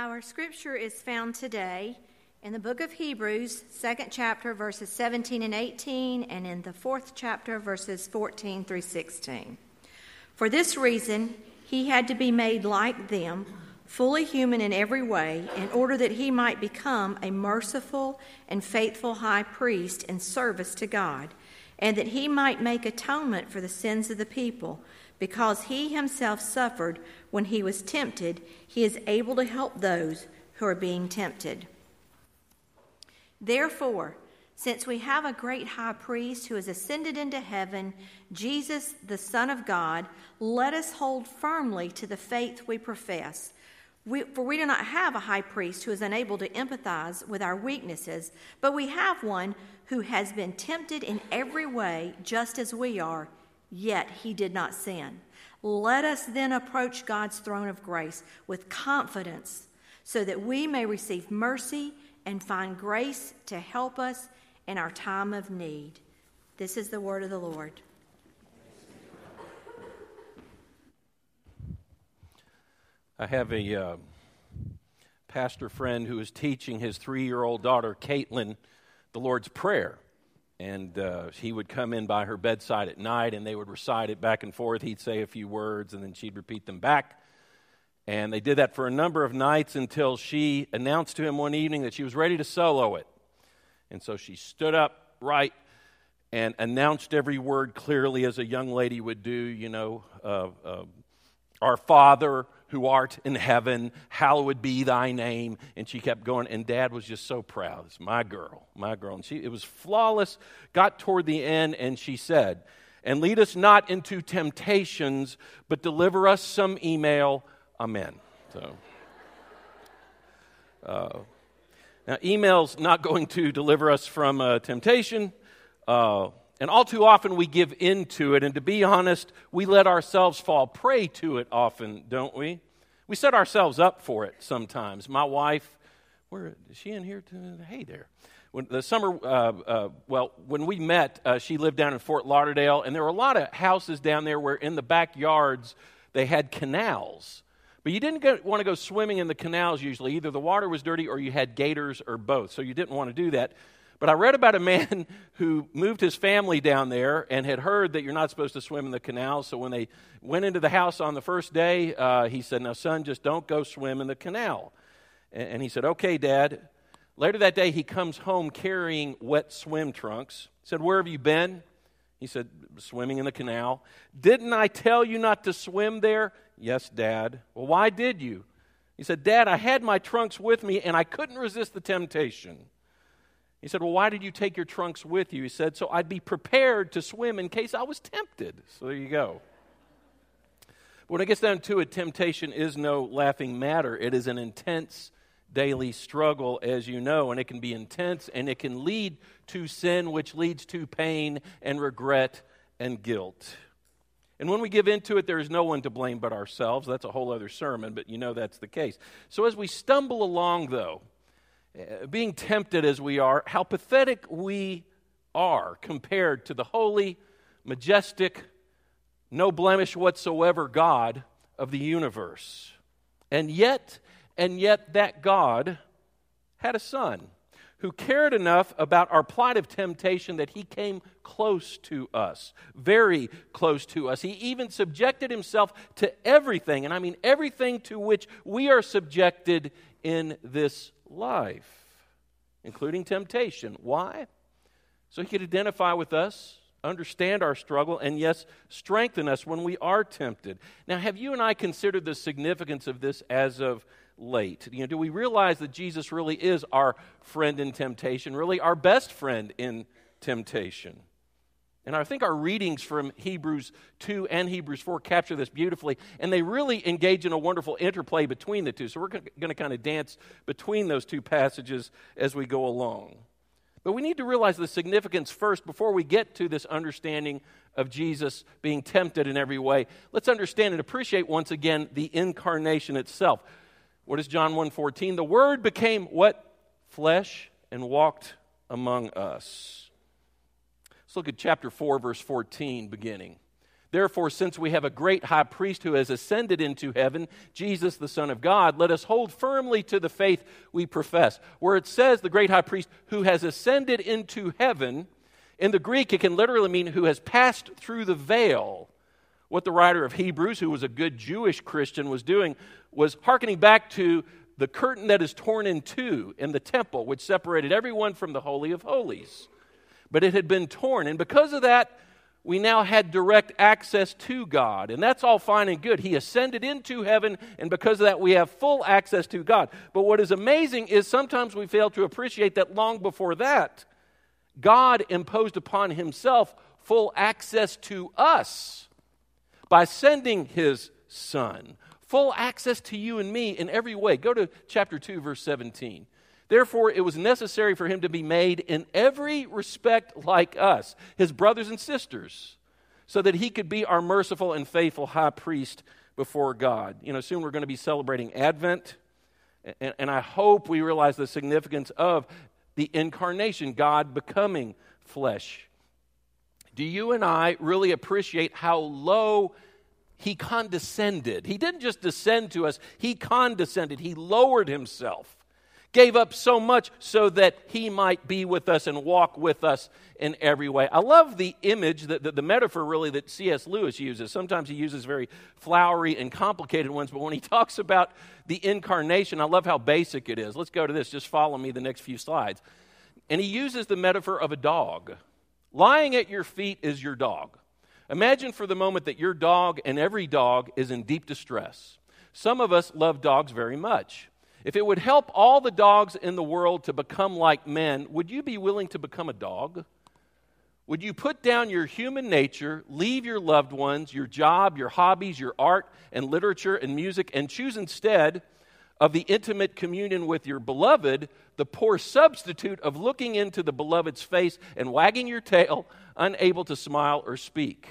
Our scripture is found today in the book of Hebrews, second chapter, verses 17 and 18, and in the fourth chapter, verses 14 through 16. For this reason, he had to be made like them, fully human in every way, in order that he might become a merciful and faithful high priest in service to God, and that he might make atonement for the sins of the people. Because he himself suffered when he was tempted, he is able to help those who are being tempted. Therefore, since we have a great high priest who has ascended into heaven, Jesus, the Son of God, let us hold firmly to the faith we profess. We, for we do not have a high priest who is unable to empathize with our weaknesses, but we have one who has been tempted in every way, just as we are, yet he did not sin. Let us then approach God's throne of grace with confidence so that we may receive mercy and find grace to help us in our time of need. This is the word of the Lord. I have a uh, pastor friend who is teaching his three year old daughter, Caitlin, the Lord's Prayer. And uh, he would come in by her bedside at night and they would recite it back and forth. He'd say a few words and then she'd repeat them back. And they did that for a number of nights until she announced to him one evening that she was ready to solo it. And so she stood up right and announced every word clearly as a young lady would do, you know, uh, uh, Our Father who art in heaven, hallowed be thy name. And she kept going, and dad was just so proud. It's my girl, my girl. And she, it was flawless. Got toward the end, and she said, And lead us not into temptations, but deliver us some email Amen. So, uh, now, email's not going to deliver us from uh, temptation. Uh, and all too often we give in to it. And to be honest, we let ourselves fall prey to it often, don't we? We set ourselves up for it sometimes. My wife, where is she in here? To, hey there. When the summer, uh, uh, well, when we met, uh, she lived down in Fort Lauderdale, and there were a lot of houses down there where in the backyards they had canals. But you didn't want to go swimming in the canals usually. Either the water was dirty or you had gators or both. So you didn't want to do that. But I read about a man who moved his family down there and had heard that you're not supposed to swim in the canal. So when they went into the house on the first day, uh, he said, Now, son, just don't go swim in the canal. And, and he said, Okay, Dad. Later that day, he comes home carrying wet swim trunks. He said, Where have you been? He said, Swimming in the canal. Didn't I tell you not to swim there? Yes, Dad. Well, why did you? He said, Dad, I had my trunks with me and I couldn't resist the temptation. He said, Well, why did you take your trunks with you? He said, So I'd be prepared to swim in case I was tempted. So there you go. But when it gets down to it, temptation is no laughing matter. It is an intense daily struggle, as you know, and it can be intense and it can lead to sin, which leads to pain and regret and guilt. And when we give into it, there is no one to blame but ourselves. That's a whole other sermon, but you know that's the case. So as we stumble along, though, Uh, being tempted as we are, how pathetic we are compared to the holy, majestic, no blemish whatsoever God of the universe. And yet, and yet that God had a son who cared enough about our plight of temptation that he came close to us, very close to us. He even subjected himself to everything, and I mean everything to which we are subjected in this life, including temptation. Why? So he could identify with us, understand our struggle, and yes, strengthen us when we are tempted. Now, have you and I considered the significance of this as of late? You know, do we realize that Jesus really is our friend in temptation, really our best friend in temptation? And I think our readings from Hebrews 2 and Hebrews 4 capture this beautifully, and they really engage in a wonderful interplay between the two. So we're going to kind of dance between those two passages as we go along. But we need to realize the significance first before we get to this understanding of Jesus being tempted in every way. Let's understand and appreciate once again the incarnation itself. What is John 1:14? The word became what? Flesh and walked among us. Let's look at chapter 4 verse 14 beginning. Therefore, since we have a great high priest who has ascended into heaven, Jesus, the Son of God, let us hold firmly to the faith we profess. Where it says the great high priest who has ascended into heaven, in the Greek it can literally mean who has passed through the veil. What the writer of Hebrews, who was a good Jewish Christian, was doing was hearkening back to the curtain that is torn in two in the temple, which separated everyone from the Holy of Holies. But it had been torn, and because of that, we now had direct access to God. And that's all fine and good. He ascended into heaven, and because of that, we have full access to God. But what is amazing is sometimes we fail to appreciate that long before that, God imposed upon himself full access to us by sending his Son. Full access to you and me in every way. Go to chapter 2, verse 17. Therefore, it was necessary for him to be made in every respect like us, his brothers and sisters, so that he could be our merciful and faithful high priest before God. You know, soon we're going to be celebrating Advent, and, and I hope we realize the significance of the incarnation, God becoming flesh. Do you and I really appreciate how low he condescended? He didn't just descend to us, he condescended, he lowered himself gave up so much so that he might be with us and walk with us in every way. I love the image, the, the, the, metaphor really that C.S. Lewis uses. Sometimes he uses very flowery and complicated ones, but when he talks about the incarnation, I love how basic it is. Let's go to this. Just follow me the next few slides. And he uses the metaphor of a dog. Lying at your feet is your dog. Imagine for the moment that your dog and every dog is in deep distress. Some of us love dogs very much. If it would help all the dogs in the world to become like men, would you be willing to become a dog? Would you put down your human nature, leave your loved ones, your job, your hobbies, your art and literature and music, and choose instead of the intimate communion with your beloved, the poor substitute of looking into the beloved's face and wagging your tail, unable to smile or speak?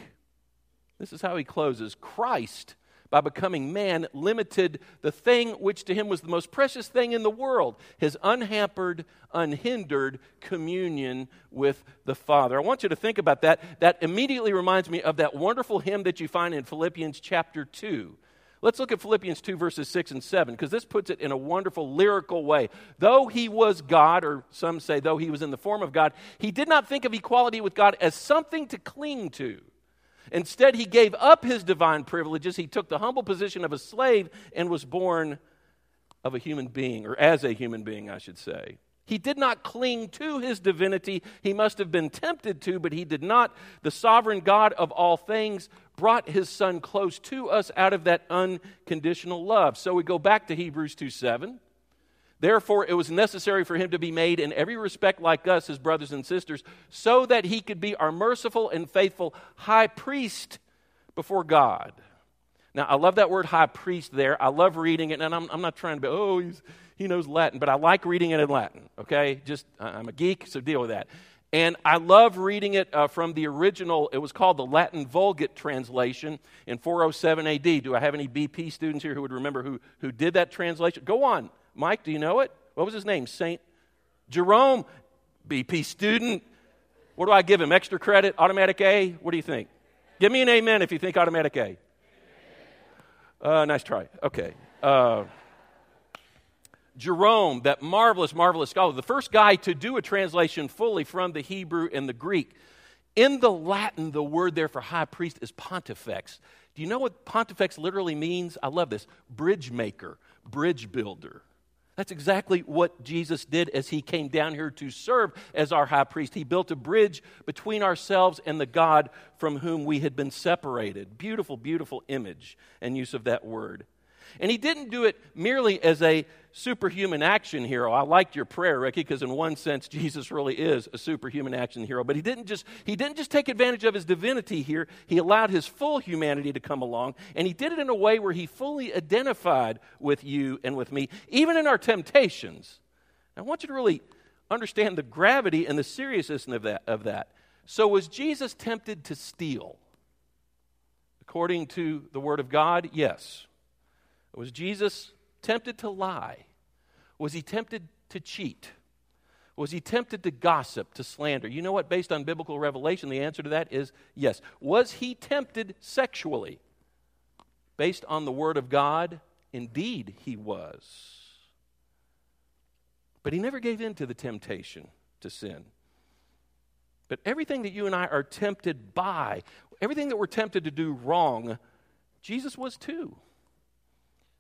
This is how he closes Christ by becoming man, limited the thing which to him was the most precious thing in the world his unhampered, unhindered communion with the Father. I want you to think about that. That immediately reminds me of that wonderful hymn that you find in Philippians chapter 2. Let's look at Philippians 2, verses 6 and 7, because this puts it in a wonderful lyrical way. Though he was God, or some say, though he was in the form of God, he did not think of equality with God as something to cling to. Instead, he gave up his divine privileges. He took the humble position of a slave and was born of a human being, or as a human being, I should say. He did not cling to his divinity. He must have been tempted to, but he did not. The sovereign God of all things brought his son close to us out of that unconditional love. So we go back to Hebrews 2 7. Therefore, it was necessary for him to be made in every respect like us, his brothers and sisters, so that he could be our merciful and faithful high priest before God. Now, I love that word high priest there. I love reading it, and I'm, I'm not trying to be, oh, he knows Latin, but I like reading it in Latin, okay? Just, I'm a geek, so deal with that. And I love reading it uh, from the original, it was called the Latin Vulgate translation in 407 AD. Do I have any BP students here who would remember who, who did that translation? Go on. Mike, do you know it? What was his name? Saint Jerome, BP student. What do I give him? Extra credit? Automatic A? What do you think? Give me an amen if you think automatic A. Uh, nice try. Okay. Uh, Jerome, that marvelous, marvelous scholar, the first guy to do a translation fully from the Hebrew and the Greek. In the Latin, the word there for high priest is pontifex. Do you know what pontifex literally means? I love this bridge maker, bridge builder. That's exactly what Jesus did as he came down here to serve as our high priest. He built a bridge between ourselves and the God from whom we had been separated. Beautiful, beautiful image and use of that word. And he didn't do it merely as a superhuman action hero. I liked your prayer, Ricky, because in one sense, Jesus really is a superhuman action hero. But he didn't, just, he didn't just take advantage of his divinity here, he allowed his full humanity to come along. And he did it in a way where he fully identified with you and with me, even in our temptations. I want you to really understand the gravity and the seriousness of that. Of that. So, was Jesus tempted to steal? According to the Word of God, yes. Was Jesus tempted to lie? Was he tempted to cheat? Was he tempted to gossip, to slander? You know what? Based on biblical revelation, the answer to that is yes. Was he tempted sexually? Based on the Word of God, indeed he was. But he never gave in to the temptation to sin. But everything that you and I are tempted by, everything that we're tempted to do wrong, Jesus was too.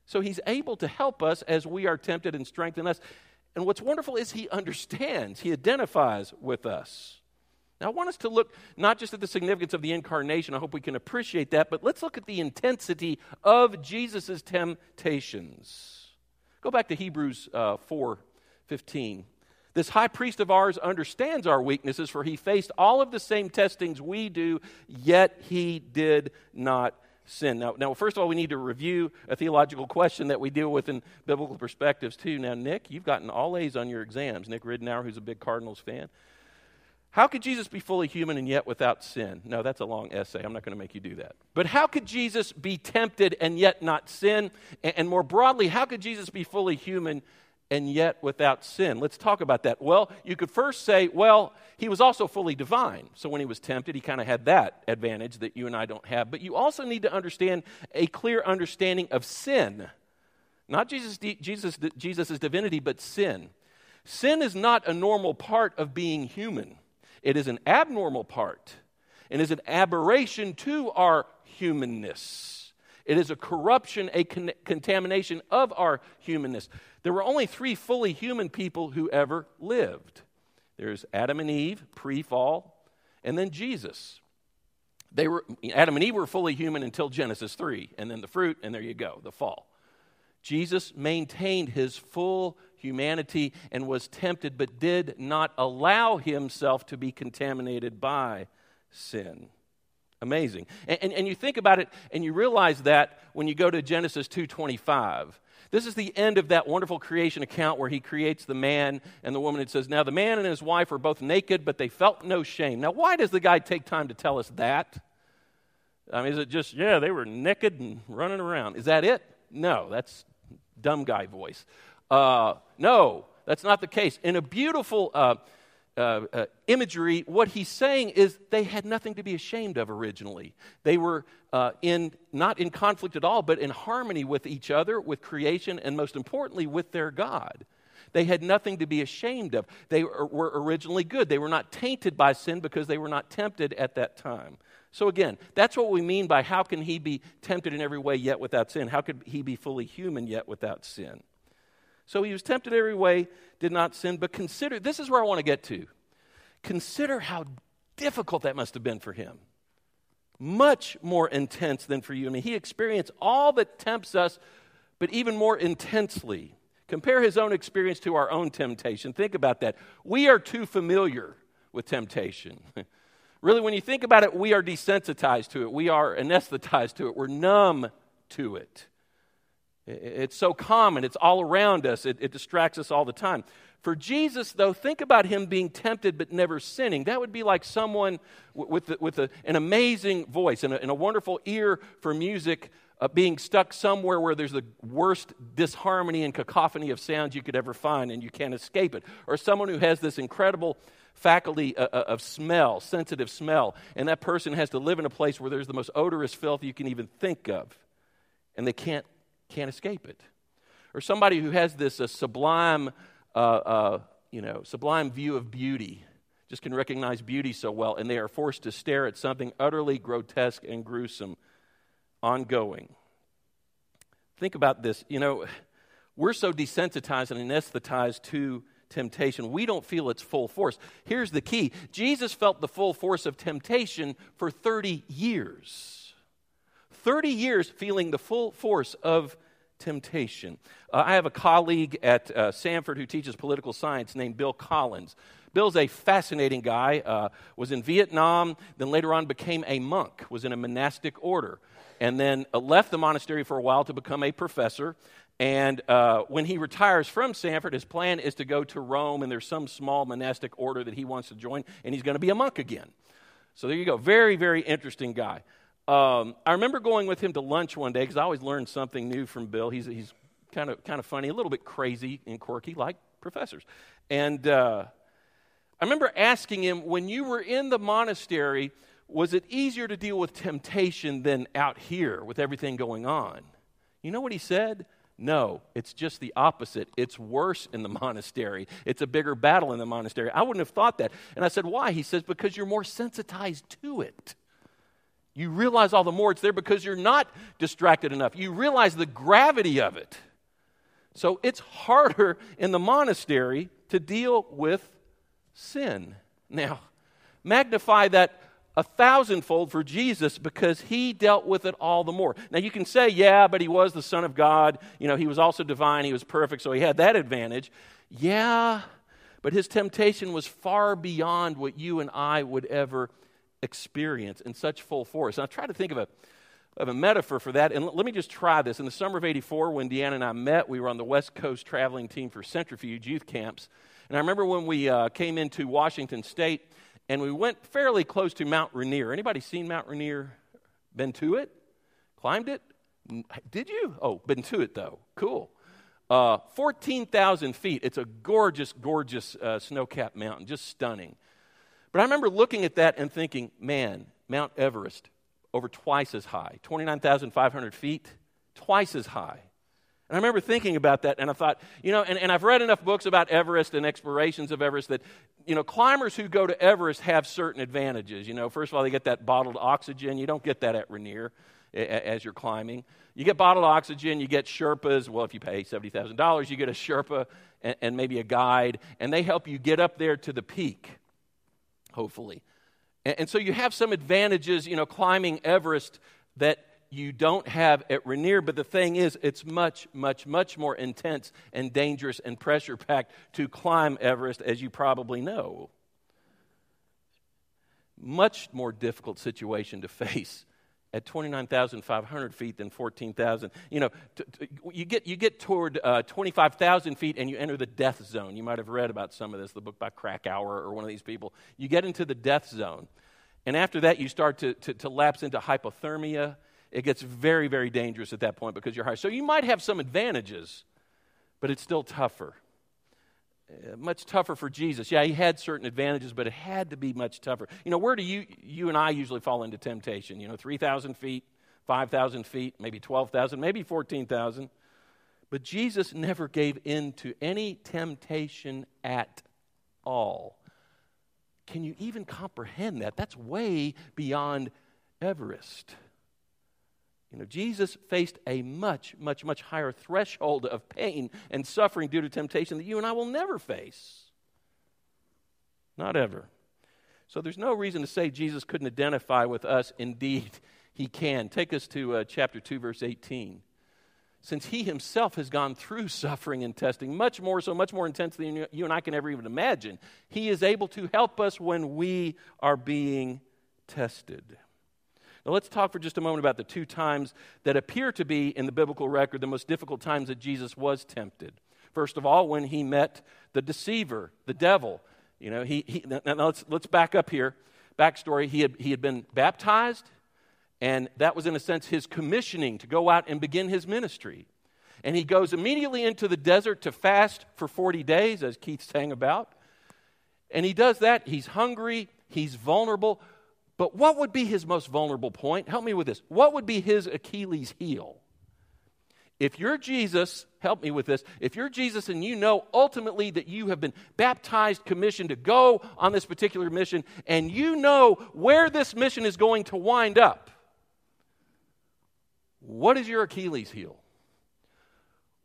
So he's able to help us as we are tempted and strengthen us. And what's wonderful is he understands, he identifies with us. Now, I want us to look not just at the significance of the incarnation, I hope we can appreciate that, but let's look at the intensity of Jesus' temptations. Go back to Hebrews uh, 4 15. This high priest of ours understands our weaknesses, for he faced all of the same testings we do, yet he did not sin. Now, now, first of all, we need to review a theological question that we deal with in biblical perspectives, too. Now, Nick, you've gotten all A's on your exams. Nick Ridenour, who's a big Cardinals fan. How could Jesus be fully human and yet without sin? No, that's a long essay. I'm not going to make you do that. But how could Jesus be tempted and yet not sin? And more broadly, how could Jesus be fully human and yet without sin. Let's talk about that. Well, you could first say, well, he was also fully divine. So when he was tempted, he kind of had that advantage that you and I don't have. But you also need to understand a clear understanding of sin. Not Jesus, Jesus, Jesus' divinity, but sin. Sin is not a normal part of being human, it is an abnormal part and is an aberration to our humanness. It is a corruption, a con- contamination of our humanness. There were only three fully human people who ever lived there's Adam and Eve, pre fall, and then Jesus. They were, Adam and Eve were fully human until Genesis 3, and then the fruit, and there you go, the fall. Jesus maintained his full humanity and was tempted, but did not allow himself to be contaminated by sin. Amazing. And, and, and, you think about it, and you realize that when you go to Genesis 2.25. This is the end of that wonderful creation account where he creates the man and the woman. It says, Now the man and his wife were both naked, but they felt no shame. Now, why does the guy take time to tell us that? I mean, is it just, yeah, they were naked and running around? Is that it? No, that's dumb guy voice. Uh, no, that's not the case. In a beautiful uh, uh, uh, imagery, what he's saying is they had nothing to be ashamed of originally. They were uh, in, not in conflict at all, but in harmony with each other, with creation, and most importantly, with their God. They had nothing to be ashamed of. They were originally good. They were not tainted by sin because they were not tempted at that time. So, again, that's what we mean by how can he be tempted in every way yet without sin? How could he be fully human yet without sin? So he was tempted every way, did not sin. But consider this is where I want to get to. Consider how difficult that must have been for him. Much more intense than for you and me. He experienced all that tempts us, but even more intensely. Compare his own experience to our own temptation. Think about that. We are too familiar with temptation. really, when you think about it, we are desensitized to it, we are anesthetized to it, we're numb to it. It's so common, it's all around us, it, it, distracts us all the time. For Jesus, though, think about him being tempted but never sinning. That would be like someone with, with a, an amazing voice and a, and a, wonderful ear for music uh, being stuck somewhere where there's the worst disharmony and cacophony of sounds you could ever find and you can't escape it. Or someone who has this incredible faculty uh, uh, of smell, sensitive smell, and that person has to live in a place where there's the most odorous filth you can even think of, and they can't can't escape it. Or somebody who has this sublime, uh, uh, you know, sublime view of beauty, just can recognize beauty so well, and they are forced to stare at something utterly grotesque and gruesome ongoing. Think about this. You know, we're so desensitized and anesthetized to temptation, we don't feel its full force. Here's the key Jesus felt the full force of temptation for 30 years. 30 years feeling the full force of temptation. Uh, I have a colleague at uh, Samford who teaches political science named Bill Collins. Bill's a fascinating guy, uh, was in Vietnam, then later on became a monk, was in a monastic order, and then uh, left the monastery for a while to become a professor. And uh, when he retires from Samford, his plan is to go to Rome, and there's some small monastic order that he wants to join, and he's going to be a monk again. So there you go. Very, very interesting guy. Um, I remember going with him to lunch one day because I always learned something new from Bill. He's, he's kind of kind of funny, a little bit crazy and quirky, like professors. And uh, I remember asking him, when you were in the monastery, was it easier to deal with temptation than out here with everything going on? You know what he said? No, it's just the opposite. It's worse in the monastery. It's a bigger battle in the monastery. I wouldn't have thought that. And I said, Why? He says, Because you're more sensitized to it. You realize all the more it's there because you're not distracted enough. You realize the gravity of it. So it's harder in the monastery to deal with sin. Now, magnify that a thousandfold for Jesus because he dealt with it all the more. Now you can say, yeah, but he was the Son of God. You know, he was also divine, he was perfect, so he had that advantage. Yeah, but his temptation was far beyond what you and I would ever experience in such full force. And I try to think of a of a metaphor for that. And let me just try this. In the summer of 84, when Deanna and I met, we were on the West Coast traveling team for Centrifuge Youth Camps. And I remember when we uh, came into Washington State, and we went fairly close to Mount Rainier. Anybody seen Mount Rainier? Been to it? Climbed it? Did you? Oh, been to it though. Cool. Uh, 14,000 feet. It's a gorgeous, gorgeous uh, snow capped mountain, just stunning. But I remember looking at that and thinking, man, Mount Everest, over twice as high, 29,500 feet, twice as high. And I remember thinking about that, and I thought, you know, and, and I've read enough books about Everest and explorations of Everest that, you know, climbers who go to Everest have certain advantages. You know, first of all, they get that bottled oxygen. You don't get that at Rainier as you're climbing. You get bottled oxygen, you get Sherpas. Well, if you pay $70,000, you get a Sherpa and, and maybe a guide, and they help you get up there to the peak, hopefully. And, and so you have some advantages, you know, climbing Everest that you don't have at Rainier, but the thing is, it's much, much, much more intense and dangerous and pressure packed to climb Everest, as you probably know. Much more difficult situation to face at 29,500 feet than 14,000. You know, t- t- you, get, you get toward uh, 25,000 feet and you enter the death zone. You might have read about some of this, the book by Krakauer or one of these people. You get into the death zone. And after that, you start to, to, to lapse into hypothermia it gets very, very dangerous at that point because you're high. So you might have some advantages, but it's still tougher. Uh, much tougher for Jesus. Yeah, he had certain advantages, but it had to be much tougher. You know, where do you, you and I usually fall into temptation? You know, 3,000 feet, 5,000 feet, maybe 12,000, maybe 14,000. But Jesus never gave in to any temptation at all. Can you even comprehend that? That's way beyond Everest. You know, Jesus faced a much, much, much higher threshold of pain and suffering due to temptation that you and I will never face. Not ever. So there's no reason to say Jesus couldn't identify with us. Indeed, he can. Take us to uh, chapter 2, verse 18. Since he himself has gone through suffering and testing, much more so, much more intense than you and I can ever even imagine, he is able to help us when we are being tested. Now, let's talk for just a moment about the two times that appear to be in the biblical record the most difficult times that Jesus was tempted. First of all, when he met the deceiver, the devil. You know, he, he now let's, let's back up here. Backstory he had, he had been baptized, and that was, in a sense, his commissioning to go out and begin his ministry. And he goes immediately into the desert to fast for 40 days, as Keith sang about. And he does that. He's hungry, he's vulnerable. But what would be his most vulnerable point? Help me with this. What would be his Achilles heel? If you're Jesus, help me with this. If you're Jesus and you know ultimately that you have been baptized, commissioned to go on this particular mission, and you know where this mission is going to wind up, what is your Achilles heel?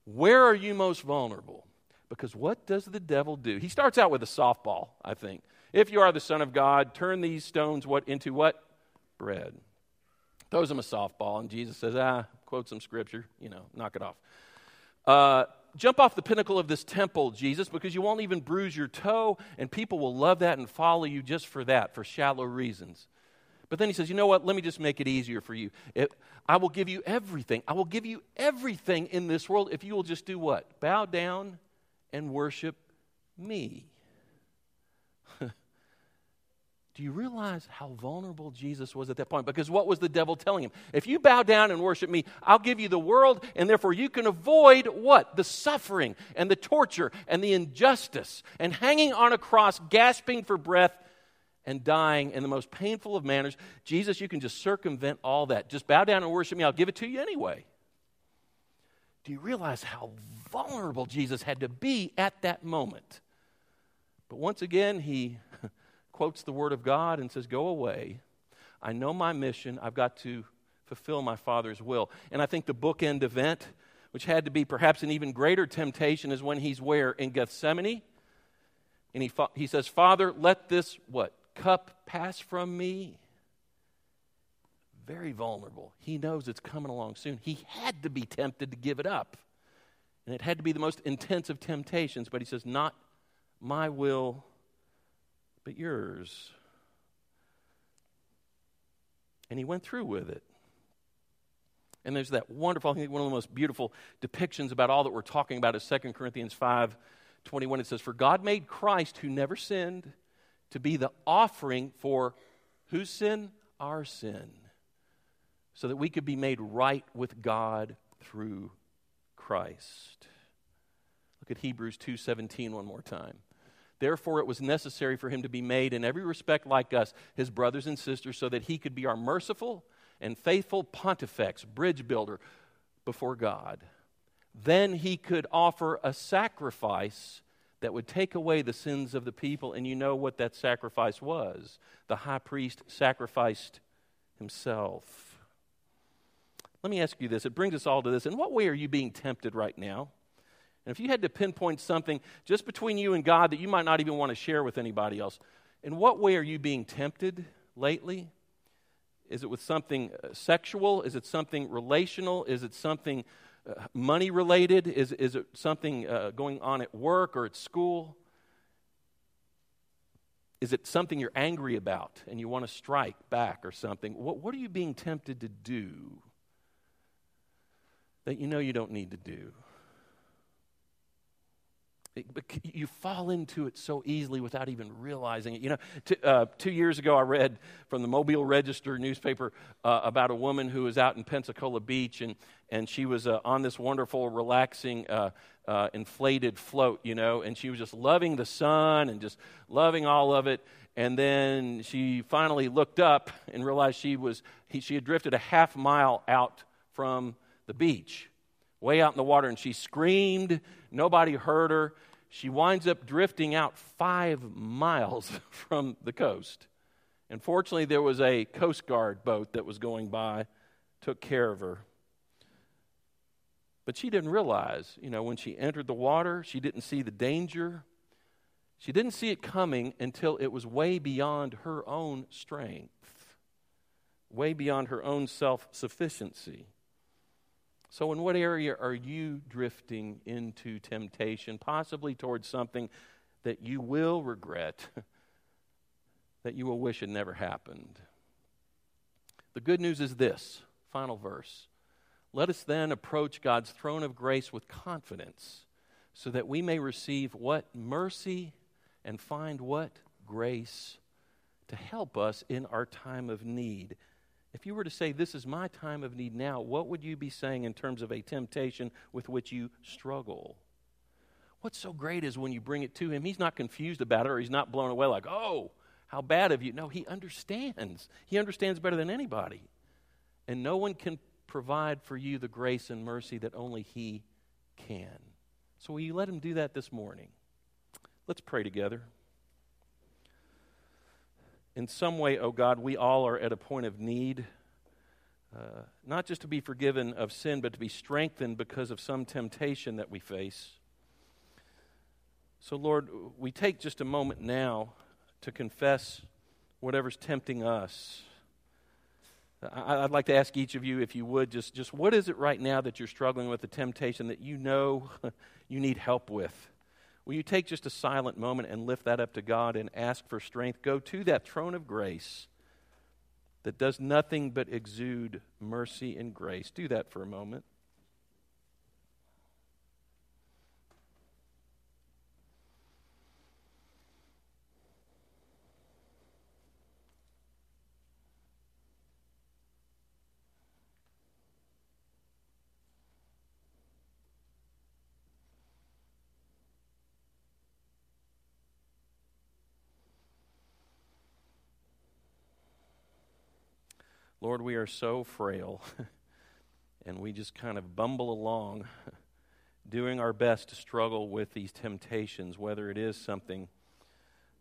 Where are you most vulnerable? Because what does the devil do? He starts out with a softball, I think. If you are the Son of God, turn these stones what into what? Bread. Throws him a softball, and Jesus says, ah, quote some scripture, you know, knock it off. Uh, jump off the pinnacle of this temple, Jesus, because you won't even bruise your toe, and people will love that and follow you just for that, for shallow reasons. But then he says, You know what? Let me just make it easier for you. It, I will give you everything. I will give you everything in this world if you will just do what? Bow down and worship me. Do you realize how vulnerable Jesus was at that point? Because what was the devil telling him? If you bow down and worship me, I'll give you the world, and therefore you can avoid what? The suffering and the torture and the injustice and hanging on a cross, gasping for breath and dying in the most painful of manners. Jesus, you can just circumvent all that. Just bow down and worship me, I'll give it to you anyway. Do you realize how vulnerable Jesus had to be at that moment? But once again, he quotes the Word of God and says, Go away. I know my mission. I've got to fulfill my Father's will. And I think the bookend event, which had to be perhaps an even greater temptation, is when he's where? In Gethsemane. And he, he says, Father, let this, what? Cup pass from me. Very vulnerable. He knows it's coming along soon. He had to be tempted to give it up. And it had to be the most intense of temptations, but he says, Not my will, but yours. And he went through with it. And there's that wonderful, I think one of the most beautiful depictions about all that we're talking about is 2 Corinthians 5 21. It says, For God made Christ, who never sinned, to be the offering for whose sin? Our sin. So that we could be made right with God through Christ. Look at Hebrews 2:17 one more time. Therefore, it was necessary for him to be made in every respect like us, his brothers and sisters, so that he could be our merciful and faithful pontifex, bridge builder before God. Then he could offer a sacrifice that would take away the sins of the people. And you know what that sacrifice was the high priest sacrificed himself. Let me ask you this. It brings us all to this. In what way are you being tempted right now? And if you had to pinpoint something just between you and God that you might not even want to share with anybody else, in what way are you being tempted lately? Is it with something uh, sexual? Is it something relational? Is it something uh, money related? Is, is it something uh, going on at work or at school? Is it something you're angry about and you want to strike back or something? What, what are you being tempted to do that you know you don't need to do? You fall into it so easily without even realizing it. You know, t- uh, two years ago, I read from the Mobile Register newspaper uh, about a woman who was out in Pensacola Beach, and, and she was uh, on this wonderful, relaxing, uh, uh, inflated float, you know, and she was just loving the sun and just loving all of it. And then she finally looked up and realized she, was, he, she had drifted a half mile out from the beach way out in the water, and she screamed. Nobody heard her. She winds up drifting out five miles from the coast. And fortunately, there was a Coast Guard boat that was going by, took care of her. But she didn't realize, you know, when she entered the water, she didn't see the danger. She didn't see it coming until it was way beyond her own strength, way beyond her own self sufficiency. So, in what area are you drifting into temptation, possibly towards something that you will regret, that you will wish had never happened? The good news is this final verse. Let us then approach God's throne of grace with confidence so that we may receive what? Mercy and find what? Grace to help us in our time of need. If you were to say, This is my time of need now, what would you be saying in terms of a temptation with which you struggle? What's so great is when you bring it to him, he's not confused about it or he's not blown away like, Oh, how bad of you. No, he understands. He understands better than anybody. And no one can provide for you the grace and mercy that only he can. So, will you let him do that this morning? Let's pray together in some way, oh God, we all are at a point of need, uh, not just to be forgiven of sin, but to be strengthened because of some temptation that we face. So, Lord, we take just a moment now to confess whatever's tempting us. I'd like to ask each of you, if you would, just, just what is it right now that you're struggling with, the temptation that you know you need help with? Will you take just a silent moment and lift that up to God and ask for strength? Go to that throne of grace that does nothing but exude mercy and grace. Do that for a moment. Lord, we are so frail, and we just kind of bumble along, doing our best to struggle with these temptations, whether it is something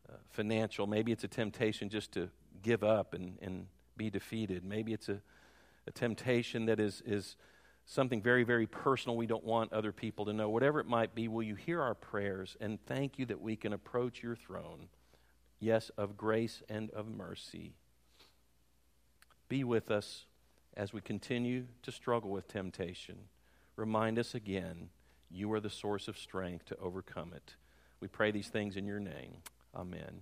uh, financial, maybe it's a temptation just to give up and, and be defeated, maybe it's a, a temptation that is, is something very, very personal we don't want other people to know. Whatever it might be, will you hear our prayers and thank you that we can approach your throne, yes, of grace and of mercy. Be with us as we continue to struggle with temptation. Remind us again, you are the source of strength to overcome it. We pray these things in your name. Amen.